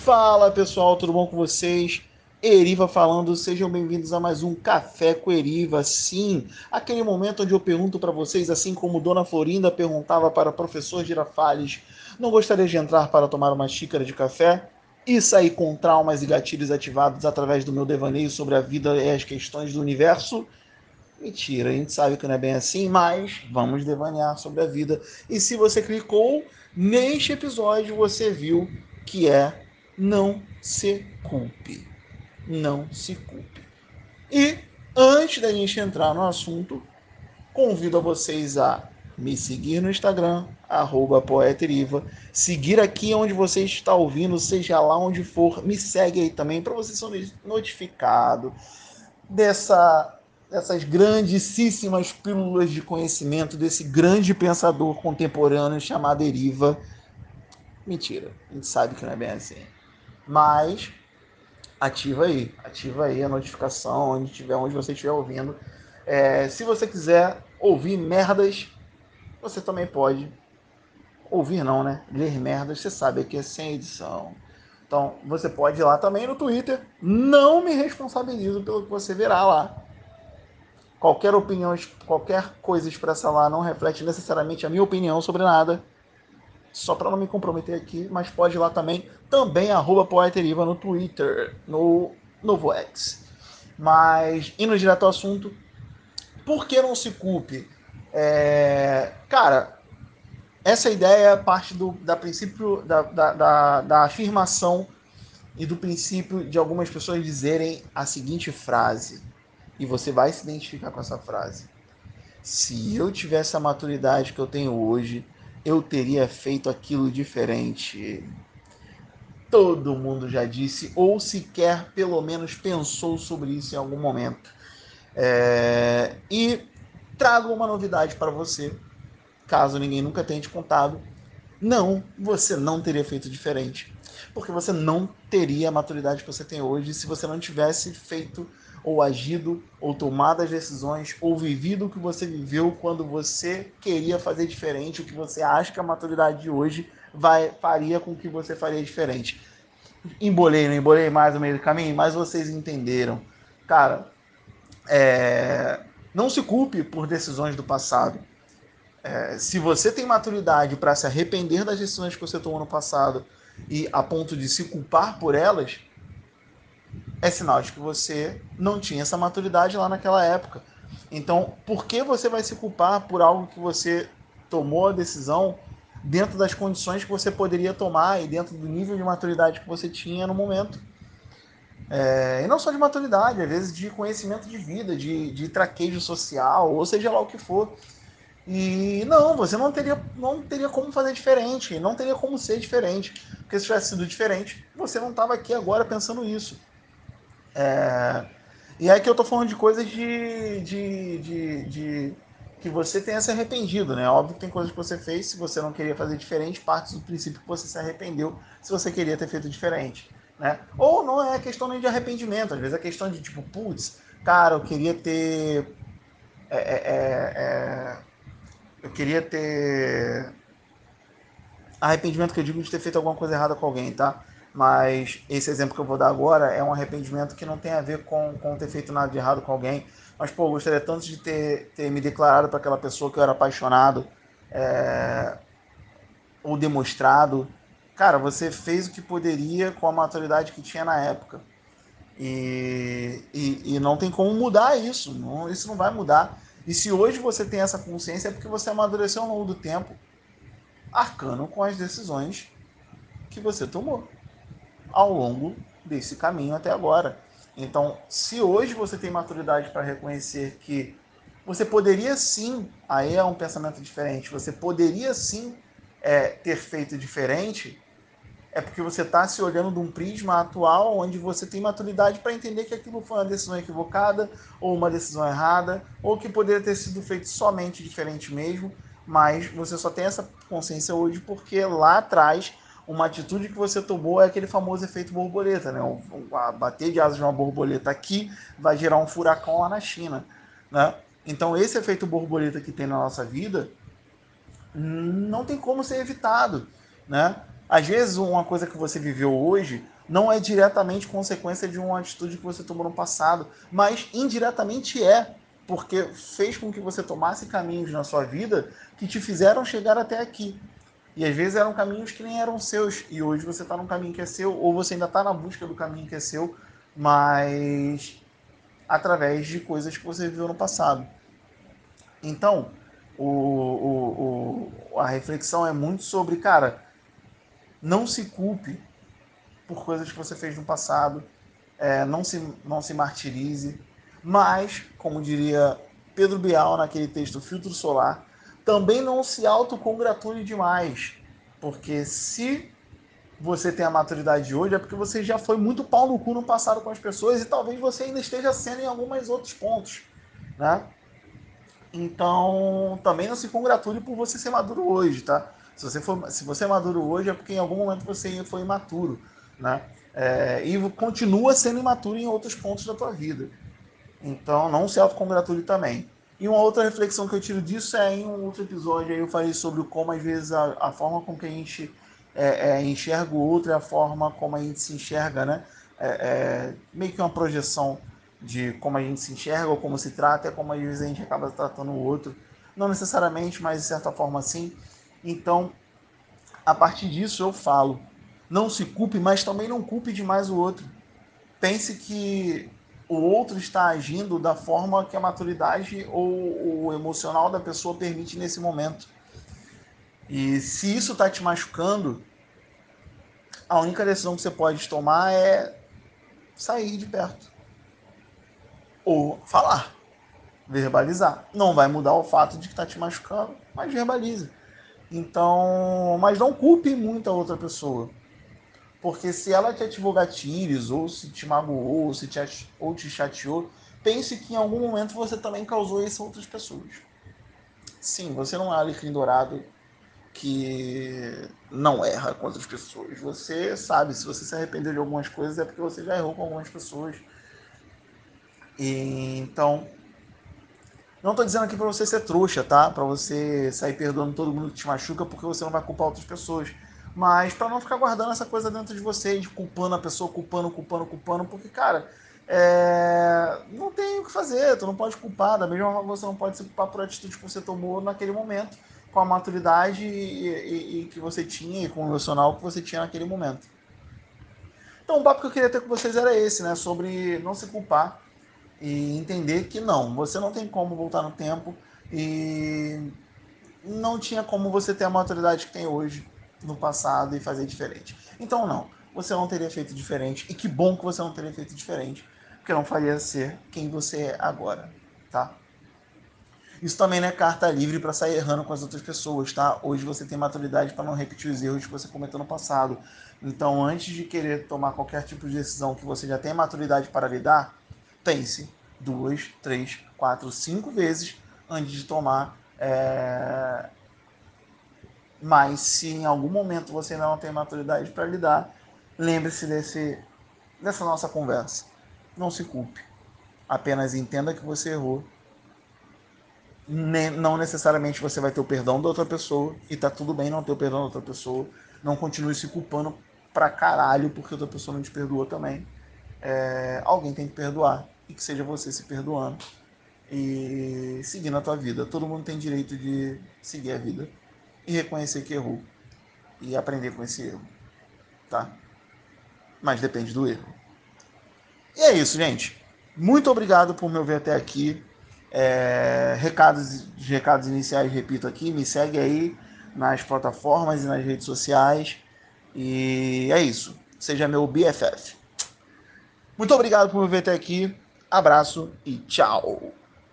Fala pessoal, tudo bom com vocês? Eriva falando, sejam bem-vindos a mais um Café com Eriva. Sim, aquele momento onde eu pergunto para vocês, assim como Dona Florinda perguntava para o professor Girafales, não gostaria de entrar para tomar uma xícara de café? E sair com traumas e gatilhos ativados através do meu devaneio sobre a vida e as questões do universo? Mentira, a gente sabe que não é bem assim, mas vamos devanear sobre a vida. E se você clicou neste episódio, você viu que é não se culpe. Não se culpe. E antes da gente entrar no assunto, convido a vocês a me seguir no Instagram, arroba poeteriva, seguir aqui onde você está ouvindo, seja lá onde for, me segue aí também para você ser notificado dessa, dessas grandíssimas pílulas de conhecimento desse grande pensador contemporâneo chamado Eriva. Mentira, a gente sabe que não é bem assim. Mas ativa aí, ativa aí a notificação onde tiver, onde você estiver ouvindo. É, se você quiser ouvir merdas, você também pode ouvir não, né? Ler merdas, você sabe que é sem edição. Então, você pode ir lá também no Twitter. Não me responsabilizo pelo que você verá lá. Qualquer opinião, qualquer coisa expressa lá não reflete necessariamente a minha opinião sobre nada só para não me comprometer aqui, mas pode ir lá também, também arroba Poeteriva no Twitter, no Novo X. Mas, indo direto ao assunto, por que não se culpe? É, cara, essa ideia parte do da princípio da, da, da, da afirmação e do princípio de algumas pessoas dizerem a seguinte frase, e você vai se identificar com essa frase. Se eu tivesse a maturidade que eu tenho hoje, eu teria feito aquilo diferente. Todo mundo já disse, ou sequer pelo menos pensou sobre isso em algum momento. É... E trago uma novidade para você, caso ninguém nunca tenha te contado. Não, você não teria feito diferente. Porque você não teria a maturidade que você tem hoje se você não tivesse feito ou agido, ou tomado as decisões, ou vivido o que você viveu quando você queria fazer diferente, o que você acha que a maturidade de hoje vai, faria com que você faria diferente. Embolei, não embolei mais no meio do caminho, mas vocês entenderam. Cara, é... não se culpe por decisões do passado. É... se você tem maturidade para se arrepender das decisões que você tomou no passado e a ponto de se culpar por elas, é sinal de que você não tinha essa maturidade lá naquela época. Então, por que você vai se culpar por algo que você tomou a decisão dentro das condições que você poderia tomar e dentro do nível de maturidade que você tinha no momento? É, e não só de maturidade, às vezes de conhecimento de vida, de, de traquejo social, ou seja lá o que for. E não, você não teria, não teria como fazer diferente, não teria como ser diferente. Porque se tivesse sido diferente, você não estava aqui agora pensando isso. É... E é que eu tô falando de coisas de, de, de, de, que você tenha se arrependido, né? Óbvio que tem coisas que você fez, se você não queria fazer diferente, parte do princípio que você se arrependeu se você queria ter feito diferente, né? Ou não é questão nem de arrependimento, às vezes é questão de tipo, putz, cara, eu queria ter. É, é, é, é eu queria ter. Arrependimento que eu digo de ter feito alguma coisa errada com alguém, tá? Mas esse exemplo que eu vou dar agora é um arrependimento que não tem a ver com, com ter feito nada de errado com alguém, mas, pô, eu gostaria tanto de ter, ter me declarado para aquela pessoa que eu era apaixonado, é, ou demonstrado. Cara, você fez o que poderia com a maturidade que tinha na época. E, e, e não tem como mudar isso, não, isso não vai mudar. E se hoje você tem essa consciência é porque você amadureceu ao longo do tempo, arcando com as decisões que você tomou ao longo desse caminho até agora. Então, se hoje você tem maturidade para reconhecer que você poderia sim, aí é um pensamento diferente, você poderia sim é, ter feito diferente, é porque você está se olhando de um prisma atual onde você tem maturidade para entender que aquilo foi uma decisão equivocada, ou uma decisão errada, ou que poderia ter sido feito somente diferente mesmo, mas você só tem essa consciência hoje porque lá atrás uma atitude que você tomou é aquele famoso efeito borboleta, né? O, bater de asas de uma borboleta aqui vai gerar um furacão lá na China, né? Então esse efeito borboleta que tem na nossa vida não tem como ser evitado, né? Às vezes, uma coisa que você viveu hoje não é diretamente consequência de uma atitude que você tomou no passado, mas indiretamente é, porque fez com que você tomasse caminhos na sua vida que te fizeram chegar até aqui. E às vezes eram caminhos que nem eram seus, e hoje você está num caminho que é seu, ou você ainda está na busca do caminho que é seu, mas através de coisas que você viveu no passado. Então, o, o, o, a reflexão é muito sobre, cara, não se culpe por coisas que você fez no passado, é, não, se, não se martirize, mas, como diria Pedro Bial naquele texto Filtro Solar, também não se autocongratule demais, porque se você tem a maturidade de hoje é porque você já foi muito pau no cu no passado com as pessoas e talvez você ainda esteja sendo em alguns outros pontos, né? Então, também não se congratule por você ser maduro hoje, tá? Se você, for, se você é maduro hoje é porque em algum momento você foi imaturo, né? É, e continua sendo imaturo em outros pontos da tua vida. Então, não se autocongratule também. E uma outra reflexão que eu tiro disso é em um outro episódio, aí eu falei sobre como, às vezes, a, a forma com que a gente é, é, enxerga o outro é a forma como a gente se enxerga, né? É, é, meio que uma projeção de como a gente se enxerga ou como se trata, é como às vezes a gente acaba tratando o outro. Não necessariamente, mas de certa forma sim. Então, a partir disso eu falo, não se culpe, mas também não culpe demais o outro. Pense que o outro está agindo da forma que a maturidade ou o emocional da pessoa permite nesse momento. E se isso está te machucando, a única decisão que você pode tomar é sair de perto. Ou falar, verbalizar. Não vai mudar o fato de que está te machucando, mas verbaliza. Então, mas não culpe muito a outra pessoa. Porque se ela te ativou gatilhos, ou se te magoou, ou, se te, ou te chateou, pense que em algum momento você também causou isso a outras pessoas. Sim, você não é alecrim dourado que não erra com outras pessoas. Você sabe, se você se arrependeu de algumas coisas, é porque você já errou com algumas pessoas. E, então, não estou dizendo aqui para você ser trouxa, tá? Para você sair perdoando todo mundo que te machuca porque você não vai culpar outras pessoas. Mas para não ficar guardando essa coisa dentro de você, de culpando a pessoa, culpando, culpando, culpando, porque, cara, é... não tem o que fazer, tu não pode culpar. Da mesma forma você não pode se culpar por atitude que você tomou naquele momento, com a maturidade e, e, e que você tinha, e com o emocional que você tinha naquele momento. Então, o papo que eu queria ter com vocês era esse, né? Sobre não se culpar e entender que não, você não tem como voltar no tempo e não tinha como você ter a maturidade que tem hoje no passado e fazer diferente. Então não, você não teria feito diferente e que bom que você não teria feito diferente, porque não faria ser quem você é agora, tá? Isso também não é carta livre para sair errando com as outras pessoas, tá? Hoje você tem maturidade para não repetir os erros que você cometeu no passado. Então, antes de querer tomar qualquer tipo de decisão que você já tem maturidade para lidar, pense duas, três, quatro, cinco vezes antes de tomar. É... Mas se em algum momento você não tem maturidade para lidar, lembre-se desse, dessa nossa conversa. Não se culpe. Apenas entenda que você errou. Não necessariamente você vai ter o perdão da outra pessoa. E tá tudo bem não ter o perdão da outra pessoa. Não continue se culpando pra caralho porque outra pessoa não te perdoou também é, alguém tem que perdoar e que seja você se perdoando e seguindo a tua vida. Todo mundo tem direito de seguir a vida e reconhecer que errou e aprender com esse erro, tá? Mas depende do erro. E é isso, gente. Muito obrigado por me ouvir até aqui. É, recados, recados iniciais, repito aqui, me segue aí nas plataformas e nas redes sociais. E é isso. Seja meu BFF. Muito obrigado por me ver até aqui. Abraço e tchau.